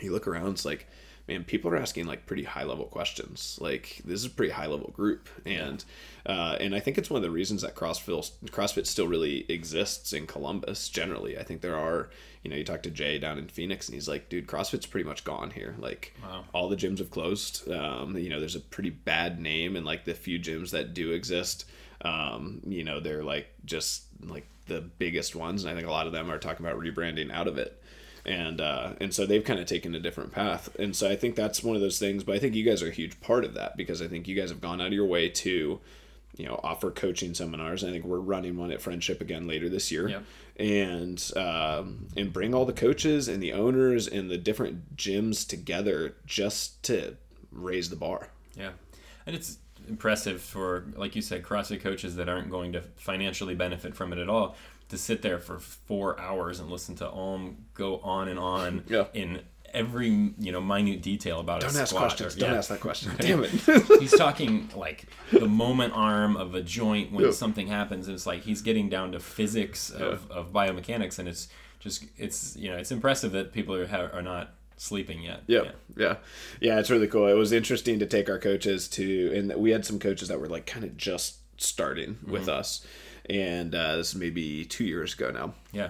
you look around it's like man people are asking like pretty high level questions. Like this is a pretty high level group. And uh, and i think it's one of the reasons that crossfit crossfit still really exists in columbus generally. I think there are you know you talk to jay down in phoenix and he's like dude crossfit's pretty much gone here. Like Wow. all the gyms have closed. Um, you know there's a pretty bad name and like the few gyms that do exist um, you know they're like just like the biggest ones and i think a lot of them are talking about rebranding out of it. And uh, and so they've kind of taken a different path. And so i think that's one of those things but i think you guys are a huge part of that because i think you guys have gone out of your way to you know offer coaching seminars i think we're running one at friendship again later this year Yep. and um, and bring all the coaches and the owners and the different gyms together just to raise the bar Yeah, and it's impressive for, like you said, CrossFit coaches that aren't going to financially benefit from it at all to sit there for four hours and listen to Om go on and on Yeah. in every you know minute detail about it. don't ask questions or- don't ask that question damn it he's talking like the moment arm of a joint when Yeah. something happens and it's like he's getting down to physics of, of biomechanics and it's just it's you know it's impressive that people are, are not sleeping yet Yep. Yeah. yeah. it's really cool. It was interesting to take our coaches to, and we had some coaches that were like kind of just starting with us. And uh, this is maybe two years ago now. yeah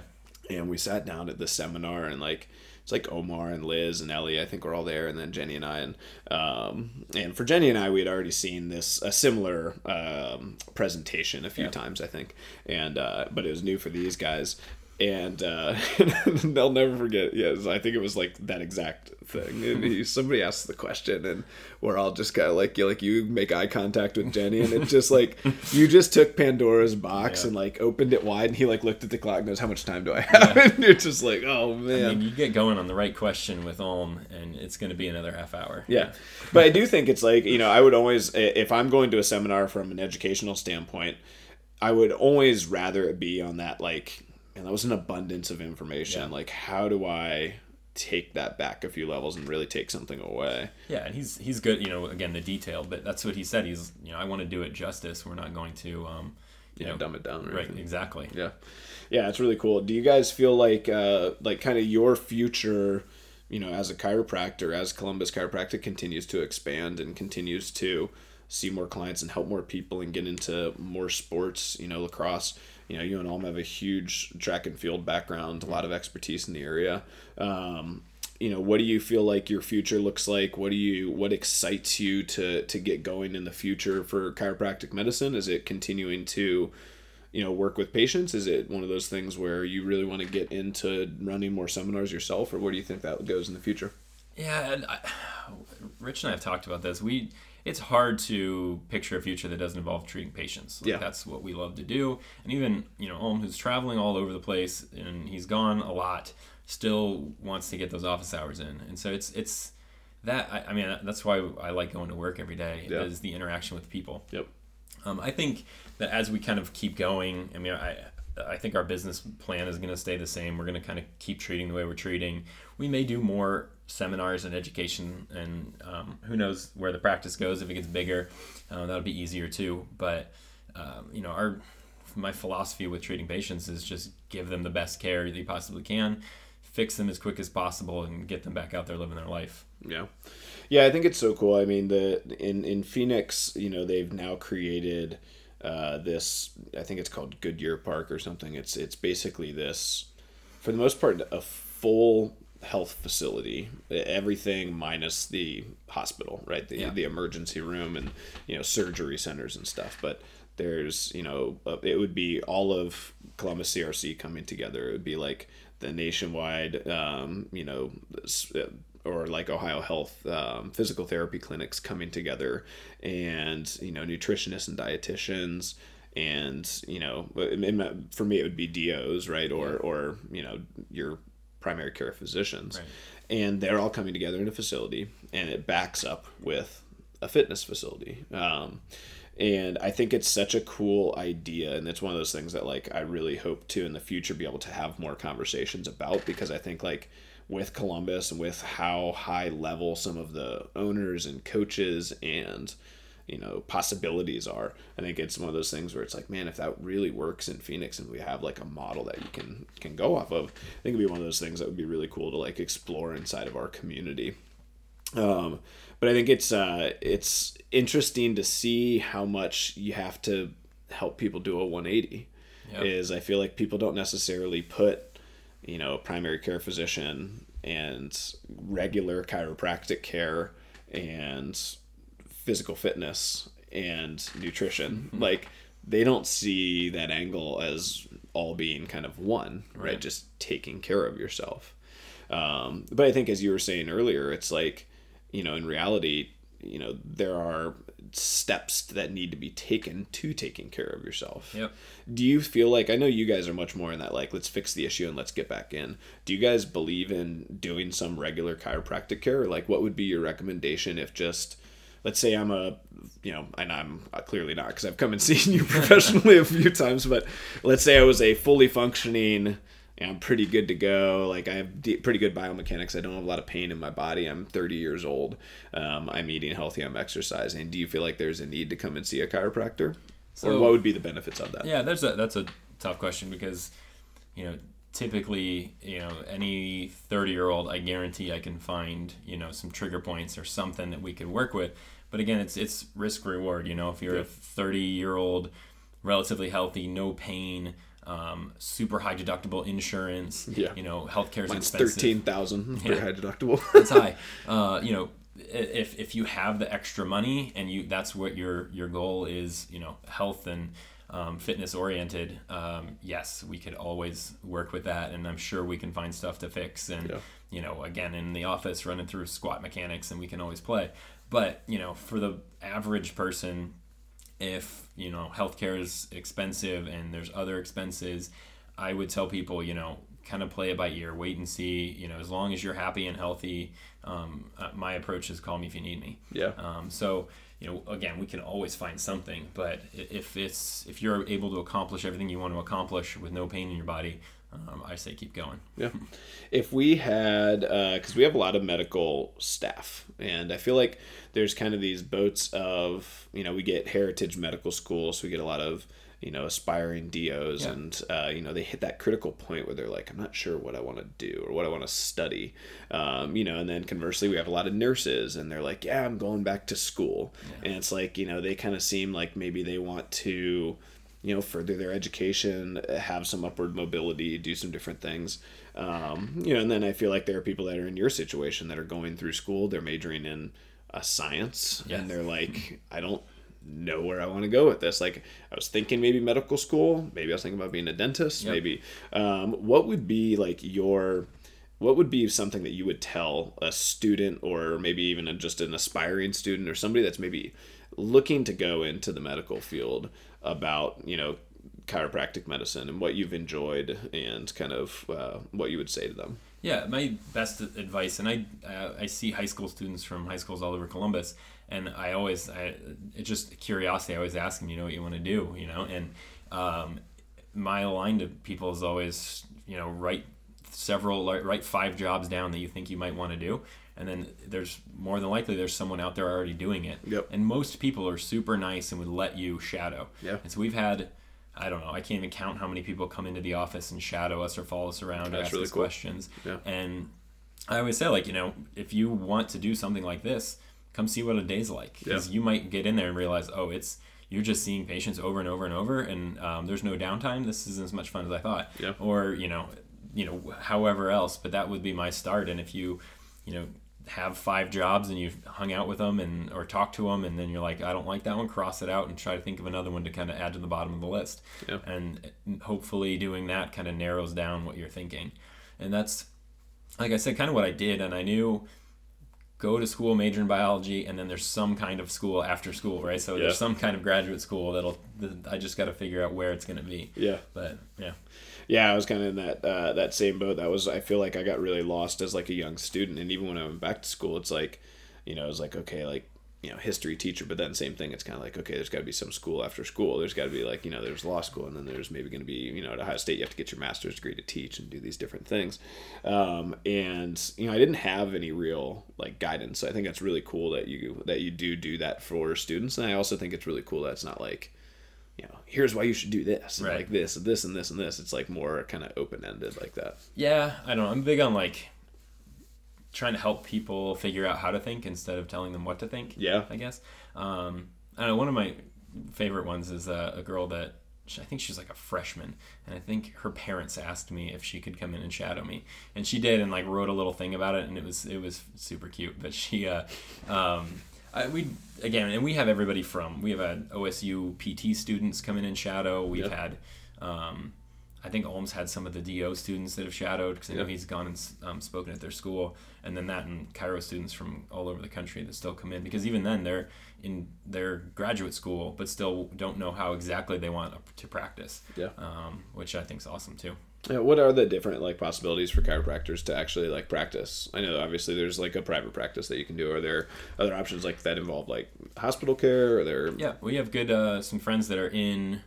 And we sat down at the seminar and like, it's like Omar and Liz and Ellie, I think we're all there, and then Jenny and I. And um, and for Jenny and I, we had already seen this a similar um, presentation a few Yeah. times, I think, and uh, but it was new for these guys, and uh, they'll never forget. Yes, I think it was like that exact thing. And he, somebody asked the question, and we're all just kind of like you, like you make eye contact with Jenny, and it's just like you just took Pandora's box Yeah. and like opened it wide, and he like looked at the clock and goes, "How much time do I have?" and you're just like, "Oh man." I mean, you get going on the right question with Ulm, and it's going to be another half hour. Yeah. But I do think it's like, you know, I would always, if I'm going to a seminar from an educational standpoint, I would always rather it be on that, like, and that was an abundance of information. Yeah. Like, how do I take that back a few levels and really take something away? Yeah, and he's he's good. You know, again, the detail, but that's what he said. He's you know, I want to do it justice. We're not going to, um, you Yeah, know, dumb it down. Right? anything. Exactly. Yeah. Yeah, it's really cool. Do you guys feel like, uh, like, kind of your future, you know, as a chiropractor, as Columbus Chiropractic continues to expand and continues to see more clients and help more people and get into more sports, you know, lacrosse? You know, you and Ulm have a huge track and field background, a lot of expertise in the area. Um, you know, what do you feel like your future looks like? What do you, what excites you to to get going in the future for chiropractic medicine? Is it continuing to you know work with patients is it one of those things where you really want to get into running more seminars yourself or where do you think that goes in the future Yeah, I, Rich and I have talked about this. We it's hard to picture a future that doesn't involve treating patients. Like, Yeah. that's what we love to do. And even you know, Ulm, who's traveling all over the place and he's gone a lot, still wants to get those office hours in. And so it's it's that I, I mean that's why I like going to work every day. Yeah. Is the interaction with people. yep Um, I think that as we kind of keep going, I mean, I I think our business plan is going to stay the same. We're going to kind of keep treating the way we're treating. We may do more seminars and education, and um, who knows where the practice goes. If it gets bigger, uh, that'll be easier too. But um, you know, our my philosophy with treating patients is just give them the best care that you possibly can, fix them as quick as possible, and get them back out there living their life. yeah yeah i think it's so cool i mean the in in phoenix you know they've now created uh, this I think it's called Goodyear Park or something. It's it's basically this, for the most part, a full health facility everything minus the hospital right? The, Yeah. the emergency room and you know surgery centers and stuff. But there's you know uh, it would be all of columbus crc coming together. It would be like the nationwide um, you know uh, or like ohio health um, physical therapy clinics coming together and you know nutritionists and dietitians and you know for me it would be dos right? Or or you know your primary care physicians Right. and they're all coming together in a facility and it backs up with a fitness facility um, and i think it's such a cool idea and it's one of those things that like i really hope to in the future be able to have more conversations about because i think like with columbus and with how high level some of the owners and coaches and you know possibilities are i think it's one of those things where it's like man if that really works in phoenix and we have like a model that you can can go off of i think it'd be one of those things that would be really cool to like explore inside of our community um, but I think it's uh, it's interesting to see how much you have to help people do a 180. Yep. Is I feel like people don't necessarily put, you know, primary care physician and regular chiropractic care and physical fitness and nutrition. Like they don't see that angle as all being kind of one right, Right. just taking care of yourself. Um, but i think as you were saying earlier it's like you know in reality you know there are steps that need to be taken to taking care of yourself. Yep. do you feel like i know you guys are much more in that like let's fix the issue and let's get back in. Do you guys believe in doing some regular chiropractic care? Or like what would be your recommendation if just let's say i'm a you know and i'm clearly not because i've come and seen you professionally a few times but let's say i was a fully functioning and i'm pretty good to go like i have de- pretty good biomechanics i don't have a lot of pain in my body i'm 30 years old um, i'm eating healthy i'm exercising do you feel like there's a need to come and see a chiropractor? Or what would be the benefits of that? Yeah, there's a that's a tough question because, you know, typically, you know, any 30 year old, I guarantee I can find, you know, some trigger points or something that we could work with. But again, it's it's risk reward. You know, if you're a 30 year old, relatively healthy, no pain, um, super high deductible insurance. Yeah. You know, healthcare is expensive. thirteen thousand for Yeah. high deductible. That's high. Uh, you know, if if you have the extra money and you that's what your your goal is, you know, health and um, fitness oriented. Um, yes, we could always work with that, and I'm sure we can find stuff to fix. And Yeah. you know, again, in the office, running through squat mechanics, and we can always play. But you know, for the average person, if you know healthcare is expensive and there's other expenses i would tell people you know kind of play it by ear wait and see you know as long as you're happy and healthy um, uh, my approach is call me if you need me Yeah. um, so you know again we can always find something but if it's if you're able to accomplish everything you want to accomplish with no pain in your body um, i say keep going Yeah. If we had, because we have a lot of medical staff, and I feel like there's kind of these boats of, you know, we get Heritage Medical School, so we get a lot of, you know, aspiring DOs, Yeah. and, uh, you know, they hit that critical point where they're like, I'm not sure what I want to do or what I want to study. Um, you know, and then conversely, we have a lot of nurses, and they're like, yeah, I'm going back to school. And it's like, you know, they kind of seem like maybe they want to, you know, further their education, have some upward mobility, do some different things. Um, you know, and then I feel like there are people that are in your situation that are going through school, they're majoring in a science, Yes. and they're like, I don't know where I want to go with this. Like, I was thinking maybe medical school, maybe I was thinking about being a dentist, Yep. maybe. Um, what would be like your what would be something that you would tell a student or maybe even a, just an aspiring student or somebody that's maybe looking to go into the medical field about you know chiropractic medicine and what you've enjoyed and kind of uh, what you would say to them Yeah, my best advice, and I uh, I see high school students from high schools all over Columbus, and I always I it's just curiosity. I always ask them, you know, what you want to do, you know, and um, my line to people is always, you know, write several write five jobs down that you think you might want to do. And then there's more than likely there's someone out there already doing it. Yep. And most people are super nice and would let you shadow. Yeah. And so we've had, I don't know, I can't even count how many people come into the office and shadow us or follow us around, That's ask really us cool. questions. Yeah. And I always say, like, you know, if you want to do something like this, come see what a day's like. Because Yeah. you might get in there and realize, oh, it's, you're just seeing patients over and over and over, and um, there's no downtime. This isn't as much fun as I thought. Yeah. Or you know, you know, however else. But that would be my start. And if you, you know, have five jobs and you've hung out with them and or talked to them and then you're like I don't like that one cross it out and try to think of another one to kind of add to the bottom of the list Yeah. and hopefully doing that kind of narrows down what you're thinking and that's like I said kind of what I did and I knew go to school major in biology and then there's some kind of school after school right so Yeah. there's some kind of graduate school that'll I just got to figure out where it's going to be Yeah. but yeah Yeah, I was kind of in that uh, that same boat. That was I feel like I got really lost as like a young student, and even when I went back to school, it's like, you know, it was like okay, like you know, history teacher, but then same thing. It's kind of like okay, there's got to be some school after school. There's got to be like you know, there's law school, and then there's maybe going to be you know at Ohio State you have to get your master's degree to teach and do these different things. Um, and you know, I didn't have any real like guidance. So I think that's really cool that you that you do do that for students, and I also think it's really cool that it's not like you know, here's why you should do this, Right. like this, and this, and this, and this. It's like more kind of open ended like that. Yeah, I don't know. I'm big on like trying to help people figure out how to think instead of telling them what to think. Yeah. I guess. Um, I don't know. One of my favorite ones is uh, a girl that I think she's like a freshman, and I think her parents asked me if she could come in and shadow me, and she did, and like wrote a little thing about it, and it was it was super cute. But she, uh, um, I, we again, and we have everybody from we have had OSU PT students come in and shadow. We've Yep. had. Um, I think Ulms had some of the DO students that have shadowed because I know Yep. he's gone and um, spoken at their school, and then that and chiro students from all over the country that still come in because even then they're in their graduate school but still don't know how exactly they want to practice. Yeah. Um, which I think is awesome too. Yeah, what are the different like possibilities for chiropractors to actually like practice? I know obviously there's like a private practice that you can do. Are there other options like that involve like hospital care? Or there? Yeah, we have good uh, some friends that are in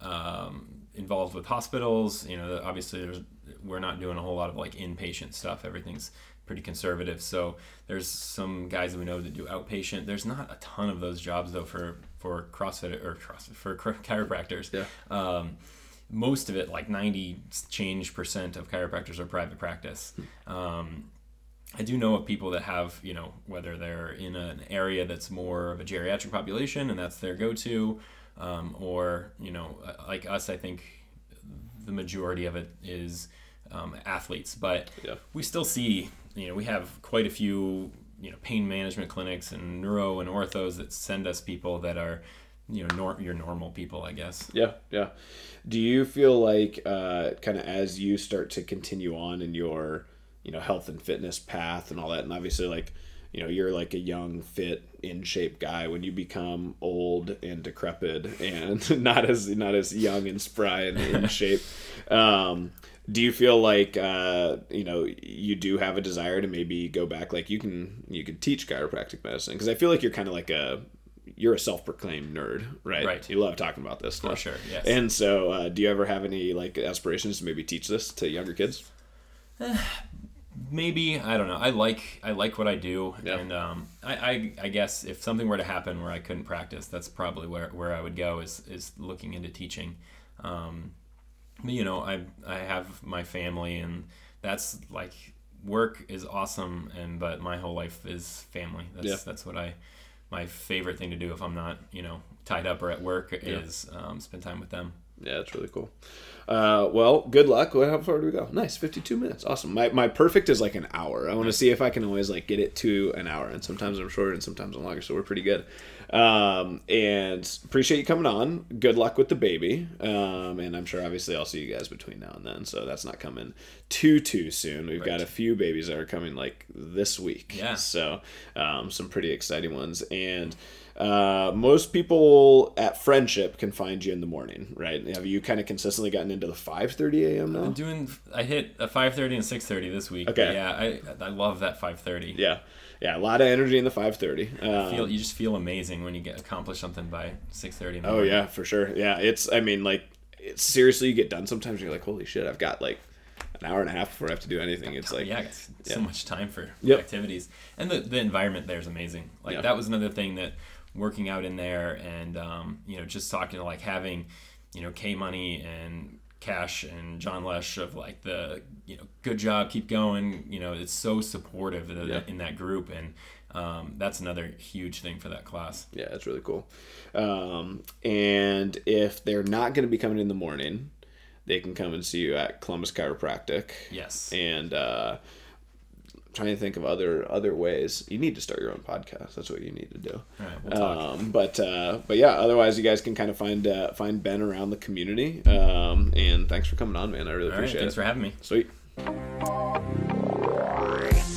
um, involved with hospitals. You know, obviously there's we're not doing a whole lot of like inpatient stuff. Everything's pretty conservative. So there's some guys that we know that do outpatient. There's not a ton of those jobs though for for CrossFit or CrossFit for chiropractors. Yeah. Um, most of it, like 90 change percent of chiropractors are private practice. Um, I do know of people that have, you know, whether they're in an area that's more of a geriatric population and that's their go-to, um, or you know, uh, like us, I think the majority of it is um, athletes. But Yeah. we still see, you know, we have quite a few, you know, pain management clinics and neuro and orthos that send us people that are, you know, nor- your normal people, I guess. Yeah, yeah. Do you feel like uh, kind of as you start to continue on in your, you know, health and fitness path and all that, and obviously like, you know, you're like a young, fit, in shape guy. When you become old and decrepit and not as not as young and spry and in shape, um, do you feel like uh, you know you do have a desire to maybe go back? Like you can you can teach chiropractic medicine because I feel like you're kind of like a you're a self-proclaimed nerd, right? Right. You love talking about this stuff. For sure, yes. And so, uh, do you ever have any like aspirations to maybe teach this to younger kids? maybe i don't know. I like i like what i do Yeah. and um, I, I i guess if something were to happen where i couldn't practice that's probably where, where i would go is is looking into teaching. Um, but, you know i i have my family and that's like work is awesome and but my whole life is family. That's Yeah. that's what i my favorite thing to do if i'm not you know tied up or at work is um, spend time with them Yeah, it's really cool. Uh, well, good luck. How far do we go? Nice, fifty-two minutes. Awesome. My, my perfect is like an hour. I want to see if I can always like get it to an hour, and sometimes I'm shorter and sometimes I'm longer, so we're pretty good. Um, and appreciate you coming on. Good luck with the baby. Um, and I'm sure obviously I'll see you guys between now and then, so that's not coming too too soon. We've got a few babies that are coming like this week. Yeah. So um, some pretty exciting ones and. Uh, most people at Friendship can find you in the morning, right? Have you kind of consistently gotten into the 5:30 a.m. now? I'm doing. I hit a 5:30 and 6:30 this week. Okay. Yeah, I I love that 5:30. Yeah, yeah, a lot of energy in the 5:30. Um, Feel you just feel amazing when you get accomplish something by 6:30. in oh morning. yeah, for sure. Yeah, it's. I mean, like, it's seriously, you get done sometimes. You're like, holy shit, I've got like an hour and a half before I have to do anything. It's like, yeah, it's yeah. so much time for Yep. activities, and the the environment there is amazing. Like Yeah. that was another thing that working out in there, and um, you know, just talking to like having, you know, K Money and Cash and John Lesh of like the you know, good job, keep going. You know, it's so supportive Yeah. in that group, and um, that's another huge thing for that class. Yeah, it's really cool. Um, and if they're not going to be coming in the morning, they can come and see you at Columbus Chiropractic. Yes. And uh, trying to think of other other ways. You need to start your own podcast. That's what you need to do. We'll um, but uh, but yeah, otherwise you guys can kind of find uh, find Ben around the community. Um, and thanks for coming on, man. I really All appreciate right, thanks it. Thanks for having me. Sweet.